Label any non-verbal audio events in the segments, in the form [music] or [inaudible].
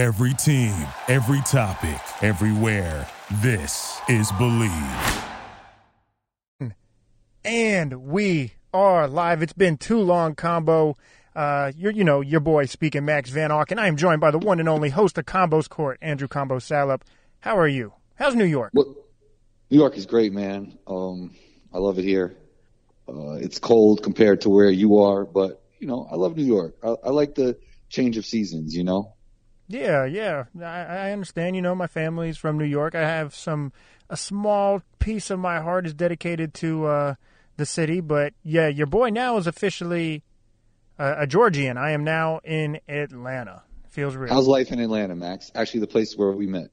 Every team, every topic, everywhere. This is Bleav. And we are live. It's been too long, combo. Uh, you're, you know, your boy speaking, Max Van Auken. I am joined by the one and only host of Combos Court, Andrew Combo Salop. How are you? How's New York? Well, New York is great, man. Um, I love it here. Uh, it's cold compared to where you are, but you know, I love New York. I, I like the change of seasons. You know. Yeah, yeah. I, I understand. You know, my family's from New York. I have some a small piece of my heart is dedicated to uh, the city, but yeah, your boy now is officially uh, a Georgian. I am now in Atlanta. Feels real. How's life in Atlanta, Max? Actually, the place where we met.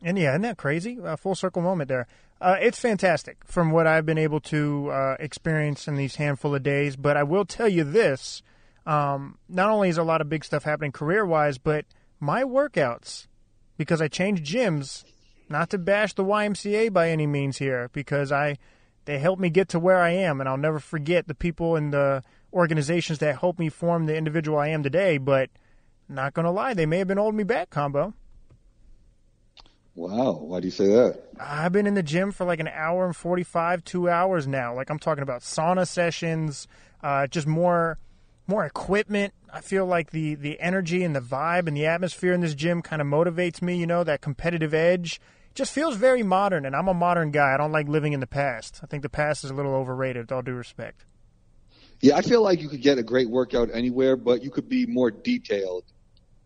And yeah, isn't that crazy? A full circle moment there. Uh, it's fantastic from what I've been able to uh, experience in these handful of days. But I will tell you this: um, not only is a lot of big stuff happening career wise, but my workouts, because I changed gyms. Not to bash the YMCA by any means here, because I they helped me get to where I am, and I'll never forget the people and the organizations that helped me form the individual I am today. But not gonna lie, they may have been holding me back, combo. Wow, why do you say that? I've been in the gym for like an hour and 45, two hours now. Like I'm talking about sauna sessions, uh, just more, more equipment. I feel like the, the energy and the vibe and the atmosphere in this gym kind of motivates me, you know, that competitive edge. It just feels very modern, and I'm a modern guy. I don't like living in the past. I think the past is a little overrated, with all due respect. Yeah, I feel like you could get a great workout anywhere, but you could be more detailed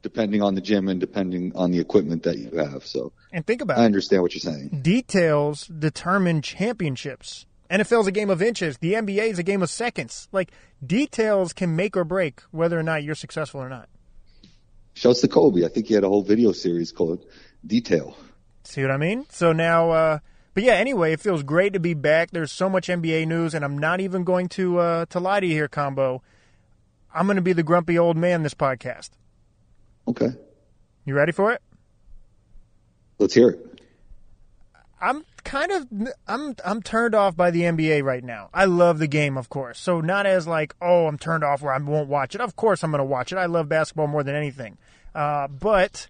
depending on the gym and depending on the equipment that you have. So, and think about I understand what you're saying. Details determine championships. NFL's a game of inches. The NBA is a game of seconds. Like details can make or break whether or not you're successful or not. Shouts to Kobe. I think he had a whole video series called Detail. See what I mean? So now, uh, but yeah. Anyway, it feels great to be back. There's so much NBA news, and I'm not even going to uh, to lie to you here, combo. I'm going to be the grumpy old man this podcast. Okay. You ready for it? Let's hear it. I'm kind of I'm I'm turned off by the NBA right now. I love the game, of course. So not as like, oh, I'm turned off where I won't watch it. Of course I'm going to watch it. I love basketball more than anything. Uh, but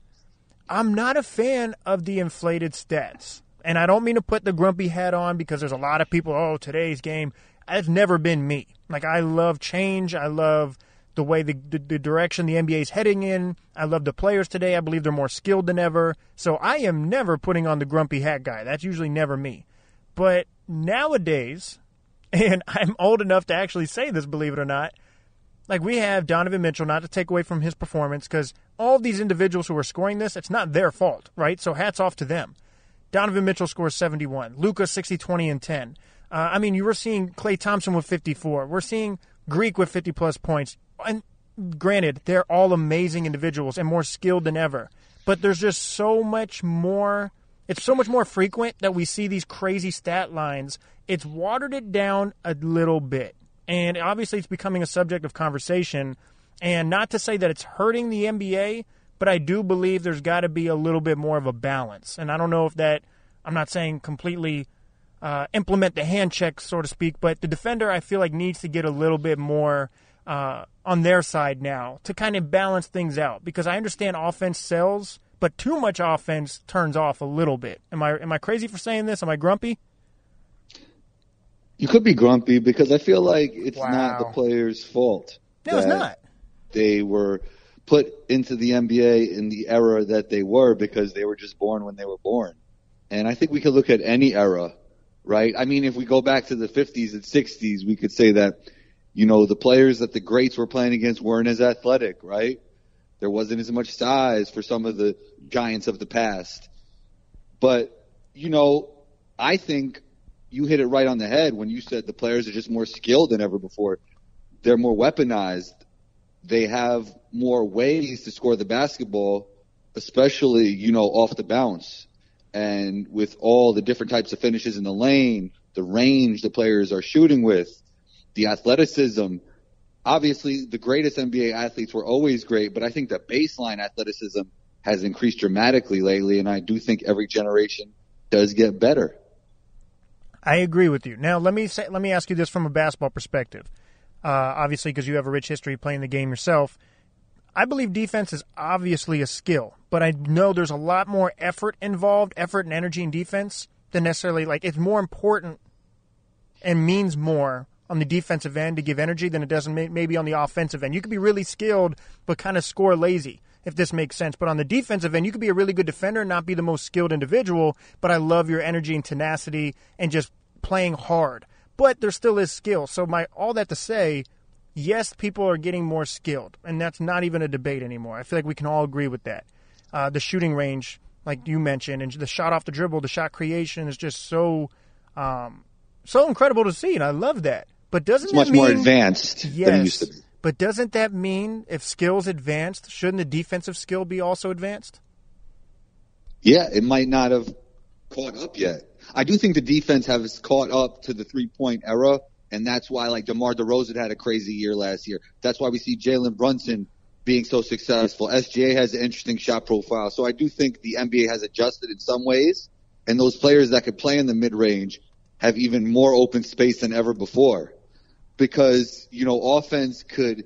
I'm not a fan of the inflated stats. And I don't mean to put the grumpy hat on because there's a lot of people, oh, today's game. It's never been me. Like I love change. I love the way the, the, the, direction the NBA is heading in. I love the players today. I believe they're more skilled than ever. So I am never putting on the grumpy hat guy. That's usually never me. But nowadays, [laughs] and I'm old enough to actually say this, believe it or not, like we have Donovan Mitchell, not to take away from his performance, because all these individuals who are scoring this, it's not their fault, right? So hats off to them. Donovan Mitchell scores 71. Luka 60, 20, and 10. Uh, I mean, you were seeing Klay Thompson with 54. We're seeing Greek with 50 plus points and granted, they're all amazing individuals and more skilled than ever. But there's just so much more. It's so much more frequent that we see these crazy stat lines. It's watered it down a little bit. And obviously, it's becoming a subject of conversation. And not to say that it's hurting the NBA, but I do believe there's got to be a little bit more of a balance. And I don't know if that, I'm not saying completely uh, implement the hand check, so to speak, but the defender, I feel like, needs to get a little bit more uh, on their side now to kind of balance things out because I understand offense sells, but too much offense turns off a little bit. Am I am I crazy for saying this? Am I grumpy? You could be grumpy because I feel like it's Wow. not the players' fault. No, it's not. They were put into the NBA in the era that they were because they were just born when they were born. And I think we could look at any era, right? I mean, if we go back to the 50s and 60s, we could say that, you know, the players that the greats were playing against weren't as athletic, right? There wasn't as much size for some of the giants of the past. But, you know, I think you hit it right on the head when you said the players are just more skilled than ever before. They're more weaponized. They have more ways to score the basketball, especially, you know, off the bounce. And with all the different types of finishes in the lane, the range the players are shooting with, the athleticism. Obviously, the greatest NBA athletes were always great, but I think the baseline athleticism has increased dramatically lately, and I do think every generation does get better. I agree with you. Now, let me say, let me ask you this from a basketball perspective. Uh, obviously, because you have a rich history playing the game yourself, I believe defense is obviously a skill, but I know there's a lot more effort involved, effort and energy in defense than necessarily like it's more important and means more on the defensive end to give energy than it does maybe on the offensive end. You could be really skilled but kind of score lazy if this makes sense. But on the defensive end, you could be a really good defender and not be the most skilled individual, but I love your energy and tenacity and just playing hard. But there still is skill. So my all that to say, yes, people are getting more skilled, and that's not even a debate anymore. I feel like we can all agree with that. Uh, the shooting range, like you mentioned, and the shot off the dribble, the shot creation is just so um, so incredible to see, and I love that. But doesn't it's much mean, more advanced yes, than it used to be. But doesn't that mean if skills advanced, shouldn't the defensive skill be also advanced? Yeah, it might not have caught up yet. I do think the defense has caught up to the three point era, and that's why like DeMar DeRozan had a crazy year last year. That's why we see Jalen Brunson being so successful. SGA has an interesting shot profile. So I do think the NBA has adjusted in some ways, and those players that could play in the mid range have even more open space than ever before. Because, you know, offense could,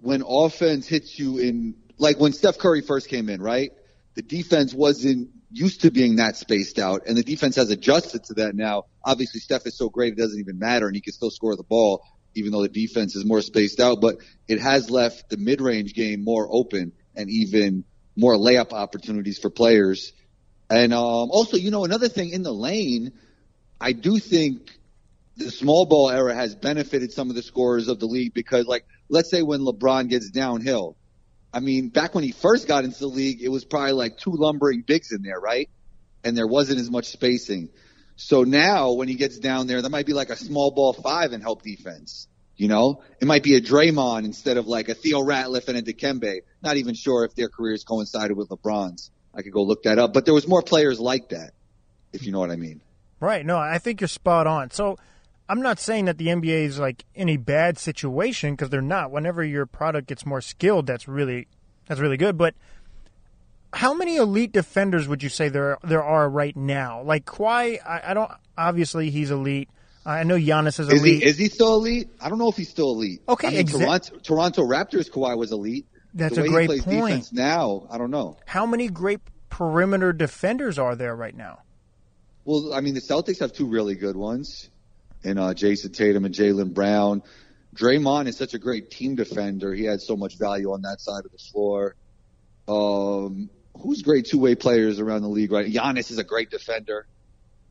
when offense hits you in, like when Steph Curry first came in, right? The defense wasn't used to being that spaced out, and the defense has adjusted to that now. Obviously, Steph is so great it doesn't even matter, and he can still score the ball, even though the defense is more spaced out. But it has left the mid-range game more open and even more layup opportunities for players. And um, also, you know, another thing in the lane, I do think the small ball era has benefited some of the scorers of the league because, like, let's say when LeBron gets downhill, I mean, back when he first got into the league, it was probably like two lumbering bigs in there, right? And there wasn't as much spacing. So now when he gets down there, that might be like a small ball five and help defense. You know, it might be a Draymond instead of like a Theo Ratliff and a Dikembe. Not even sure if their careers coincided with LeBron's. I could go look that up, but there was more players like that, if you know what I mean. Right. No, I think you're spot on. So I'm not saying that the NBA is like in a bad situation because they're not. Whenever your product gets more skilled, that's really that's really good. But how many elite defenders would you say there there are right now? Like Kawhi, I, I don't. Obviously, he's elite. I know Giannis is elite. Is he, is he still elite? I don't know if he's still elite. Okay, I mean, Toronto, Toronto Raptors Kawhi was elite. That's the a great he plays point. Defense now, I don't know. How many great perimeter defenders are there right now? Well, I mean, the Celtics have two really good ones and uh, Jayson Tatum and Jaylen Brown. Draymond is such a great team defender. He had so much value on that side of the floor. Um, who's great two way players around the league, right? Giannis is a great defender.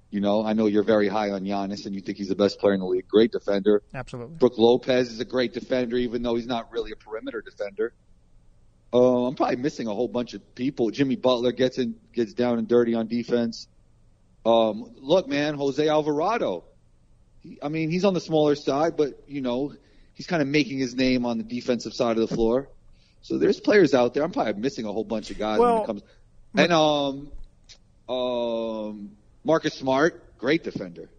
You know, I know you're very high on Giannis and you think he's the best player in the league. Great defender. Absolutely. Brooke Lopez is a great defender, even though he's not really a perimeter defender. Uh, I'm probably missing a whole bunch of people. Jimmy Butler gets in, gets down and dirty on defense. Um, look, man, Jose Alvarado. I mean, he's on the smaller side, but you know, he's kind of making his name on the defensive side of the floor. So there's players out there. I'm probably missing a whole bunch of guys Well, when it comes. And um, um, Marcus Smart, great defender.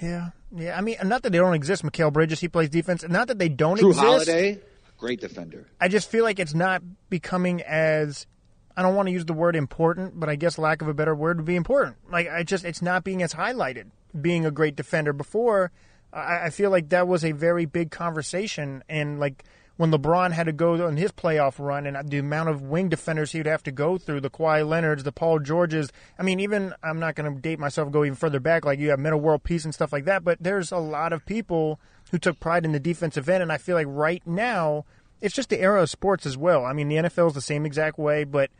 Yeah, yeah. I mean, not that they don't exist. Mikal Bridges, he plays defense. Not that they don't Jrue exist. Holiday, great defender. I just feel like it's not becoming as. I don't want to use the word important, but I guess lack of a better word would be important. Like I just, it's not being as highlighted. Being a great defender before, I, I feel like that was a very big conversation, and like when LeBron had to go on his playoff run and the amount of wing defenders he would have to go through, the Kawhi Leonards, the Paul Georges. I mean, even I'm not going to date myself, go even further back. Like you have Metta World Peace and stuff like that. But there's a lot of people who took pride in the defensive end, and I feel like right now it's just the era of sports as well. I mean, the NFL is the same exact way, but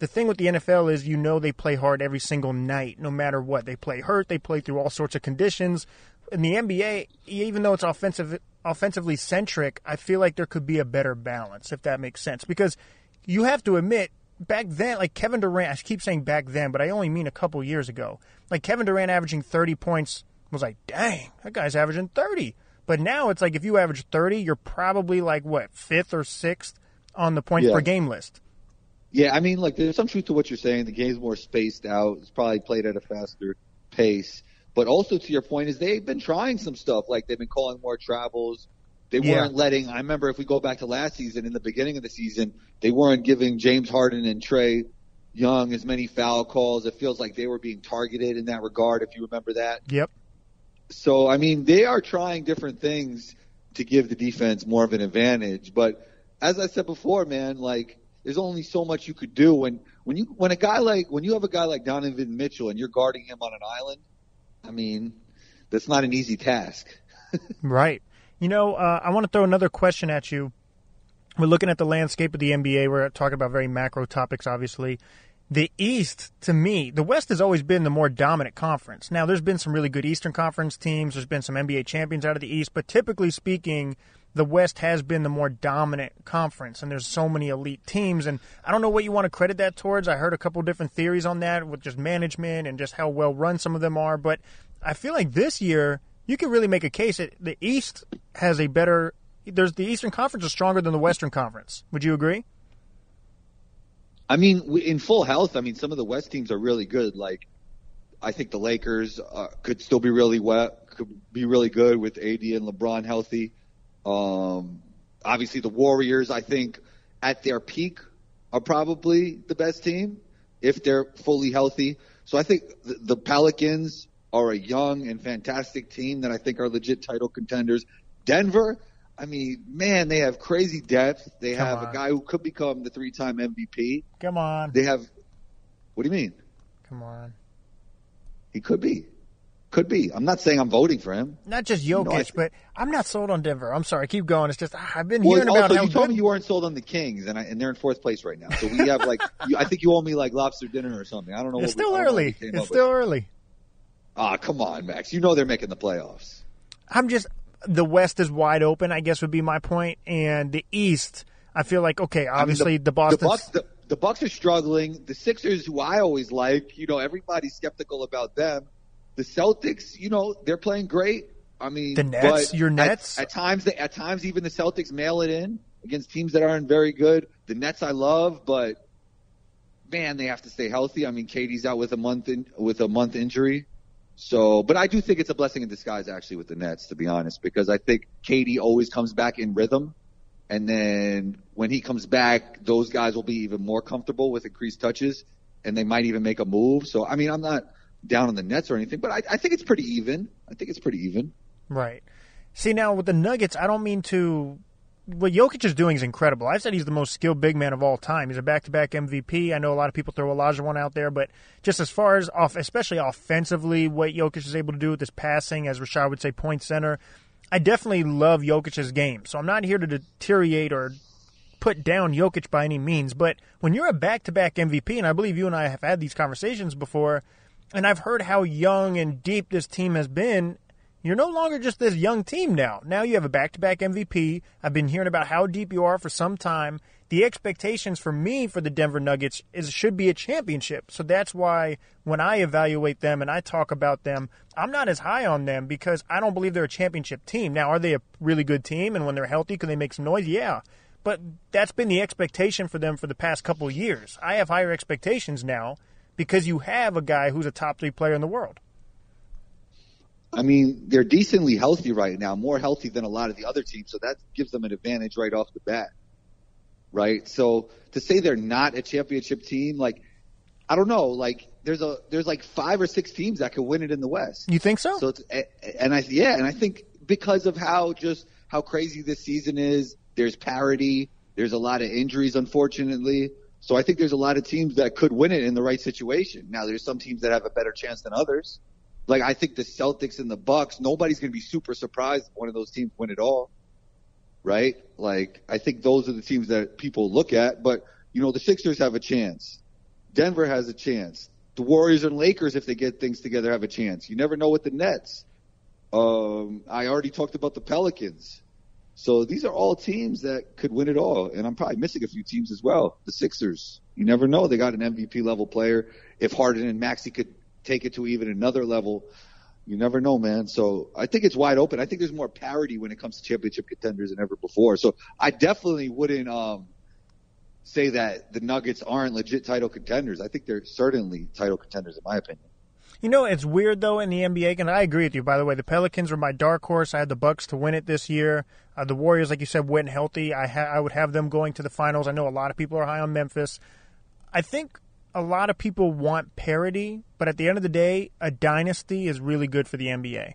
the thing with the NFL is you know they play hard every single night, no matter what. They play hurt, they play through all sorts of conditions. In the NBA, even though it's offensive offensively centric, I feel like there could be a better balance, if that makes sense. Because you have to admit, back then, like Kevin Durant, I keep saying back then, but I only mean a couple years ago. Like Kevin Durant averaging 30 points was like, dang, that guy's averaging 30. But now it's like if you average 30, you're probably like, what, fifth or sixth on the points Yeah. per game list. Yeah, I mean, like there's some truth to what you're saying. The game's more spaced out. It's probably played at a faster pace. But also to your point is they've been trying some stuff. Like they've been calling more travels. They Yeah. weren't letting. I remember if we go back to last season, in the beginning of the season, they weren't giving James Harden and Trae Young as many foul calls. It feels like they were being targeted in that regard. If you remember that. Yep. So I mean, they are trying different things to give the defense more of an advantage. But as I said before, man, like there's only so much you could do when when you when a guy like when you have a guy like Donovan Mitchell and you're guarding him on an island. I mean, that's not an easy task. [laughs] right. You know, uh, I want to throw another question at you. We're looking at the landscape of the NBA. We're talking about very macro topics, obviously. The East, to me, the West has always been the more dominant conference. Now, there's been some really good Eastern Conference teams. There's been some NBA champions out of the East, but typically speaking, the West has been the more dominant conference, and there's so many elite teams. And I don't know what you want to credit that towards. I heard a couple different theories on that with just management and just how well run some of them are. But I feel like this year you can really make a case that the East has a better. There's the Eastern Conference is stronger than the Western Conference. Would you agree? I mean, in full health, I mean, some of the West teams are really good. Like, I think the Lakers uh, could still be really wet, could be really good with AD and LeBron healthy. Um, obviously, the Warriors, I think, at their peak, are probably the best team if they're fully healthy. So I think the, the Pelicans are a young and fantastic team that I think are legit title contenders. Denver, I mean, man, they have crazy depth. They Come have on. a guy who could become the three-time MVP. Come on. They have. What do you mean? Come on. He could be. Could be. I'm not saying I'm voting for him. Not just Jokic, no, I, but I'm not sold on Denver. I'm sorry. Keep going. It's just I've been well, hearing also, about. Also, you told me you weren't sold on the Kings, and, I, and they're in fourth place right now. So we have like, [laughs] you, I think you owe me like lobster dinner or something. I don't know. It's still we, early. It's still with. early. Ah, come on, Max. You know they're making the playoffs. I'm just the West is wide open. I guess would be my point, and the East. I feel like okay. Obviously, I mean, the, the Boston. The Bucks, the, the Bucks are struggling. The Sixers, who I always like, you know, everybody's skeptical about them the Celtics, you know, they're playing great. I mean, the Nets, your Nets. At, at times, they, at times, even the Celtics mail it in against teams that aren't very good. The Nets, I love, but man, they have to stay healthy. I mean, KD's out with a month in, with a month injury. So, but I do think it's a blessing in disguise actually with the Nets, to be honest, because I think KD always comes back in rhythm. And then when he comes back, those guys will be even more comfortable with increased touches and they might even make a move. So, I mean, I'm not, down on the Nets or anything, but I, I think it's pretty even. I think it's pretty even. Right. See, now with the Nuggets, I don't mean to. What Jokic is doing is incredible. I've said he's the most skilled big man of all time. He's a back-to-back MVP. I know a lot of people throw Olajuwon out there, but just as far as off, especially offensively, what Jokic is able to do with his passing, as Rashad would say, point center, I definitely love Jokic's game. So I'm not here to deteriorate or put down Jokic by any means. But when you're a back-to-back MVP, and I believe you and I have had these conversations before, and I've heard how young and deep this team has been. You're no longer just this young team now. Now you have a back to back MVP. I've been hearing about how deep you are for some time. The expectations for me for the Denver Nuggets is should be a championship. So that's why when I evaluate them and I talk about them, I'm not as high on them because I don't believe they're a championship team. Now, are they a really good team and when they're healthy can they make some noise? Yeah. But that's been the expectation for them for the past couple years. I have higher expectations now because you have a guy who's a top three player in the world. I mean, they're decently healthy right now, more healthy than a lot of the other teams, so that gives them an advantage right off the bat. Right? So to say they're not a championship team, like I don't know, like there's a there's like five or six teams that could win it in the West. You think so? So it's, and I yeah, and I think because of how just how crazy this season is, there's parity, there's a lot of injuries unfortunately. So I think there's a lot of teams that could win it in the right situation. Now there's some teams that have a better chance than others. Like I think the Celtics and the Bucks, nobody's going to be super surprised if one of those teams win it all. Right? Like I think those are the teams that people look at, but you know, the Sixers have a chance. Denver has a chance. The Warriors and Lakers, if they get things together, have a chance. You never know with the Nets. Um, I already talked about the Pelicans. So these are all teams that could win it all. And I'm probably missing a few teams as well. The Sixers. You never know. They got an MVP level player. If Harden and Maxey could take it to even another level, you never know, man. So I think it's wide open. I think there's more parity when it comes to championship contenders than ever before. So I definitely wouldn't um, say that the Nuggets aren't legit title contenders. I think they're certainly title contenders in my opinion. You know, it's weird though in the NBA, and I agree with you. By the way, the Pelicans were my dark horse. I had the Bucks to win it this year. Uh, the Warriors, like you said, went healthy. I ha- I would have them going to the finals. I know a lot of people are high on Memphis. I think a lot of people want parity, but at the end of the day, a dynasty is really good for the NBA.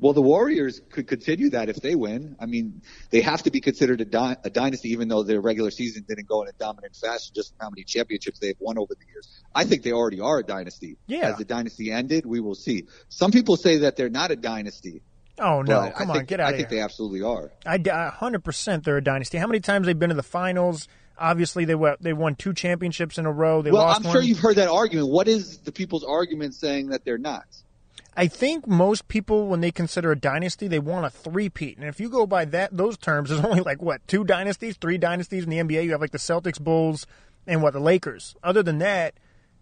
Well, the Warriors could continue that if they win. I mean, they have to be considered a, dy- a dynasty, even though their regular season didn't go in a dominant fashion, just how many championships they've won over the years. I think they already are a dynasty. Yeah. As the dynasty ended, we will see. Some people say that they're not a dynasty. Oh no! Come I on, think, get out I think here. they absolutely are. I a hundred percent they're a dynasty. How many times they've been to the finals? Obviously, they won, they won two championships in a row. They well, I'm one. sure you've heard that argument. What is the people's argument saying that they're not? I think most people, when they consider a dynasty, they want a three-peat. And if you go by that those terms, there's [laughs] only like what two dynasties, three dynasties in the NBA. You have like the Celtics, Bulls, and what the Lakers. Other than that,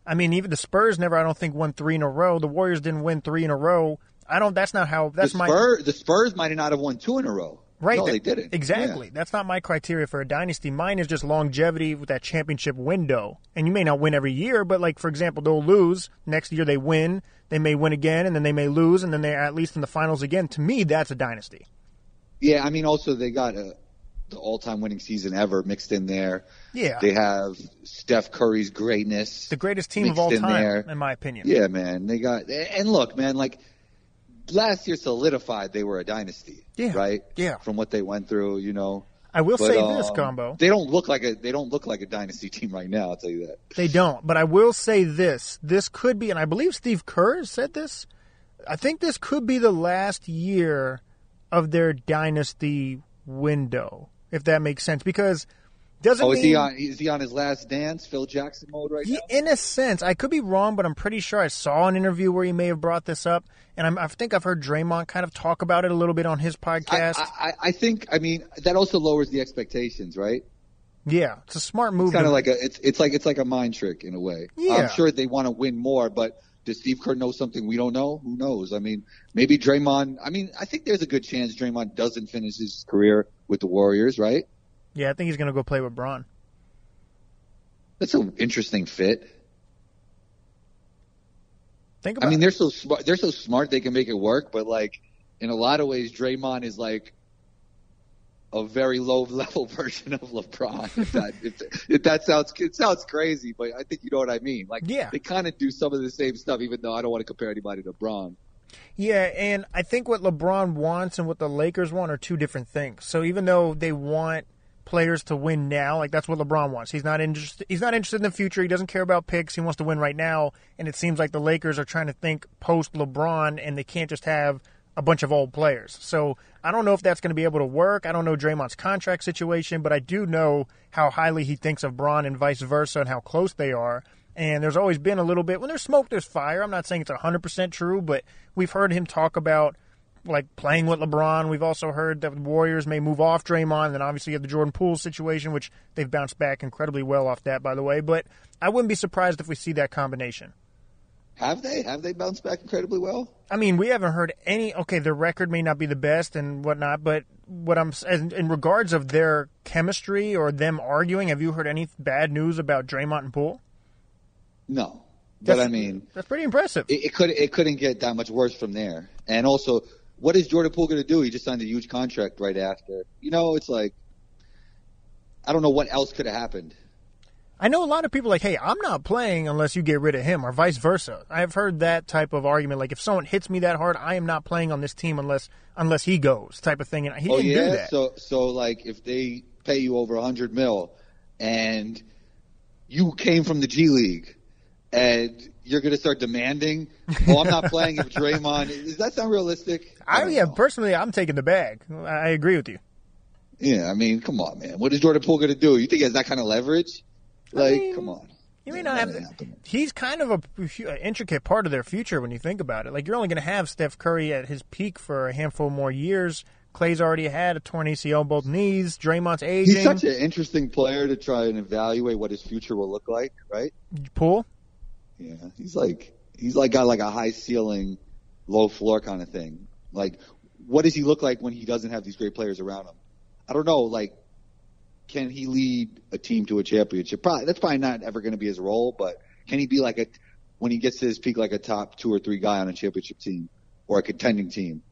I mean, even the Spurs never, I don't think, won three in a row. The Warriors didn't win three in a row. I don't. That's not how. That's the my the Spurs might not have won two in a row. Right. No, they didn't. Exactly. That's not my criteria for a dynasty. Mine is just longevity with that championship window. And you may not win every year, but like for example, they'll lose. Next year they win. They may win again, and then they may lose, and then they're at least in the finals again. To me, that's a dynasty. Yeah, I mean, also they got a, the all-time winning season ever mixed in there. Yeah. They have Steph Curry's greatness. the greatest team of all time, in my opinion. Yeah, man. They got and look, man, like last year solidified they were a dynasty. Yeah, Right? yeah. From what they went through, you know. I will But, say this, um, combo. They don't look like a they don't look like a dynasty team right now, I'll tell you that. They don't. But I will say this. This could be, and I believe Steve Kerr said this. I think this could be the last year of their dynasty window, if that makes sense. Because doesn't Oh, is mean he on is he on his last dance, Phil Jackson mode right He, now? in a sense, I could be wrong, but I'm pretty sure I saw an interview where he may have brought this up, and I'm, I think I've heard Draymond kind of talk about it a little bit on his podcast. I, I think I mean that also lowers the expectations, right? yeah, it's a smart move. It's kind of like a it's it's like it's like a mind trick in a way. Yeah. I'm sure they want to win more, but does Steve Kerr know something we don't know? Who knows? I mean, maybe Draymond. I mean, I think there's a good chance Draymond doesn't finish his career with the Warriors, right? Yeah, I think he's going to go play with Bron. That's an interesting fit. Think about. I mean, they're so smart. They're so smart they can make it work, but like in a lot of ways, Draymond is like a very low [laughs] level version of LeBron. If that if, if that sounds it sounds crazy, but I think you know what I mean. Like Yeah. they kind of do some of the same stuff, even though I don't want to compare anybody to LeBron. Yeah, and I think what LeBron wants and what the Lakers want are two different things. So even though they want players to win now, like that's what LeBron wants. He's not interested. He's not interested in the future. He doesn't care about picks. He wants to win right now. And it seems like the Lakers are trying to think post LeBron, and they can't just have a bunch of old players. So I don't know if that's going to be able to work. I don't know Draymond's contract situation, but I do know how highly he thinks of Bron and vice versa, and how close they are. And there's always been a little bit when there's smoke, there's fire. I'm not saying it's 100% true, but we've heard him talk about like playing with LeBron. We've also heard that the Warriors may move off Draymond, and then obviously you have the Jordan Poole situation, which they've bounced back incredibly well off that, by the way. But I wouldn't be surprised if we see that combination. Have they? Have they bounced back incredibly well? I mean, we haven't heard any. Okay, their record may not be the best and whatnot, but what I'm in, in regards of their chemistry or them arguing, have you heard any bad news about Draymond and Poole? No, but That's- I mean, That's pretty impressive. it, it could it couldn't get that much worse from there. And also, what is Jordan Poole going to do? He just signed a huge contract right after. You know, it's like I don't know what else could have happened. I know a lot of people like, hey, I'm not playing unless you get rid of him, or vice versa. I've heard that type of argument. Like, if someone hits me that hard, I am not playing on this team unless unless he goes, type of thing. And he oh didn't yeah, do that. so so like if they pay you over a hundred mil, and you came from the G League, and you're going to start demanding, oh, I'm not playing if Draymond. Does that sound realistic? I, don't yeah, know. personally, I'm taking the bag. I I agree with you. Yeah, I mean, come on, man. What is Jordan Poole going to do? You think he has that kind of leverage? Like, mean, come on. You may not have. he's kind of a, an intricate part of their future when you think about it. Like you're only going to have Steph Curry at his peak for a handful more years. Klay's already had a torn ACL both knees. Draymond's aging. He's such an interesting player to try and evaluate what his future will look like, right? Poole. Yeah, he's like he's like got like a high ceiling, low floor kind of thing. Like, what does he look like when he doesn't have these great players around him? I don't know. Like, can he lead a team to a championship? Probably that's probably not ever going to be his role, but can he be like a when he gets to his peak like a top two or three guy on a championship team or a contending team?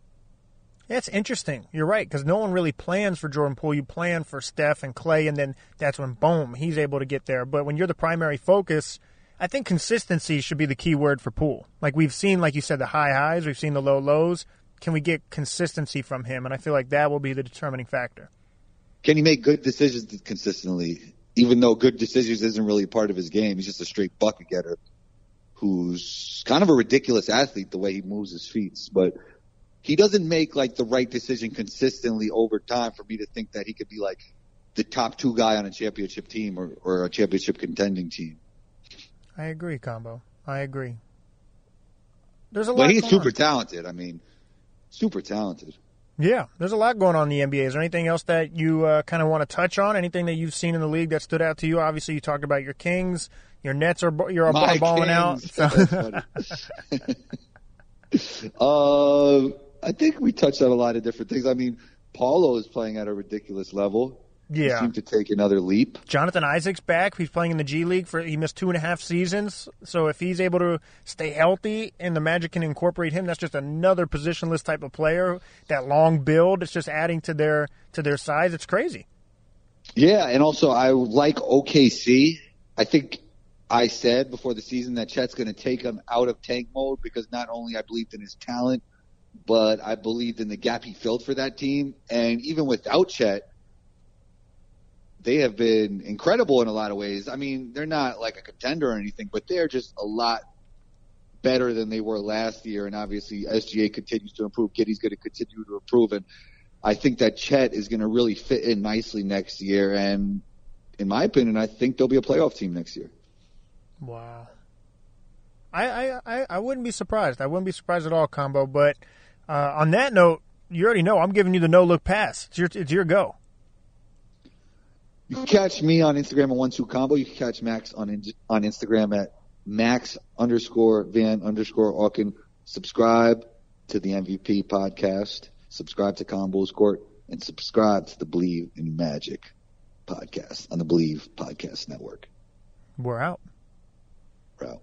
That's interesting. You're right because no one really plans for Jordan Poole. You plan for Steph and Klay, and then that's when boom, he's able to get there. But when you're the primary focus, I think consistency should be the key word for Poole. Like we've seen, like you said, the high highs, we've seen the low lows. can we get consistency from him? And I feel like that will be the determining factor. Can he make good decisions consistently? Even though good decisions isn't really part of his game, he's just a straight bucket getter who's kind of a ridiculous athlete the way he moves his feet, but he doesn't make like the right decision consistently over time for me to think that he could be like the top two guy on a championship team or, or a championship contending team. I agree, combo. I agree. There's a lot. But he's super on. talented. I mean, super talented. Yeah, there's a lot going on in the NBA. Is there anything else that you uh, kind of want to touch on? Anything that you've seen in the league that stood out to you? Obviously, you talked about your Kings. Your Nets are you're My balling Kings. out. [laughs] [laughs] uh, I think we touched on a lot of different things. I mean, Paolo is playing at a ridiculous level. Yeah, to take another leap. Jonathan Isaac's back. He's playing in the G League for he missed two and a half seasons. So if he's able to stay healthy and the Magic can incorporate him, that's just another positionless type of player. That long build, it's just adding to their to their size. It's crazy. Yeah, and also I like OKC. I think I said before the season that Chet's going to take him out of tank mode because not only I believed in his talent, but I believed in the gap he filled for that team. And even without Chet, they have been incredible in a lot of ways. I mean, they're not like a contender or anything, but they're just a lot better than they were last year. And obviously, SGA continues to improve. Giddey's going to continue to improve. And I think that Chet is going to really fit in nicely next year. And in my opinion, I think they'll be a playoff team next year. Wow. I, I, I wouldn't be surprised. I wouldn't be surprised at all, combo. But uh, on that note, you already know I'm giving you the no look pass. It's your it's your go. You can catch me on Instagram at one two combo. You can catch Max on on Instagram at Max underscore Van underscore Auken. Subscribe to the MVP podcast. Subscribe to Combos Court and subscribe to the Bleav in Magic podcast on the Bleav Podcast Network. We're out. We're out.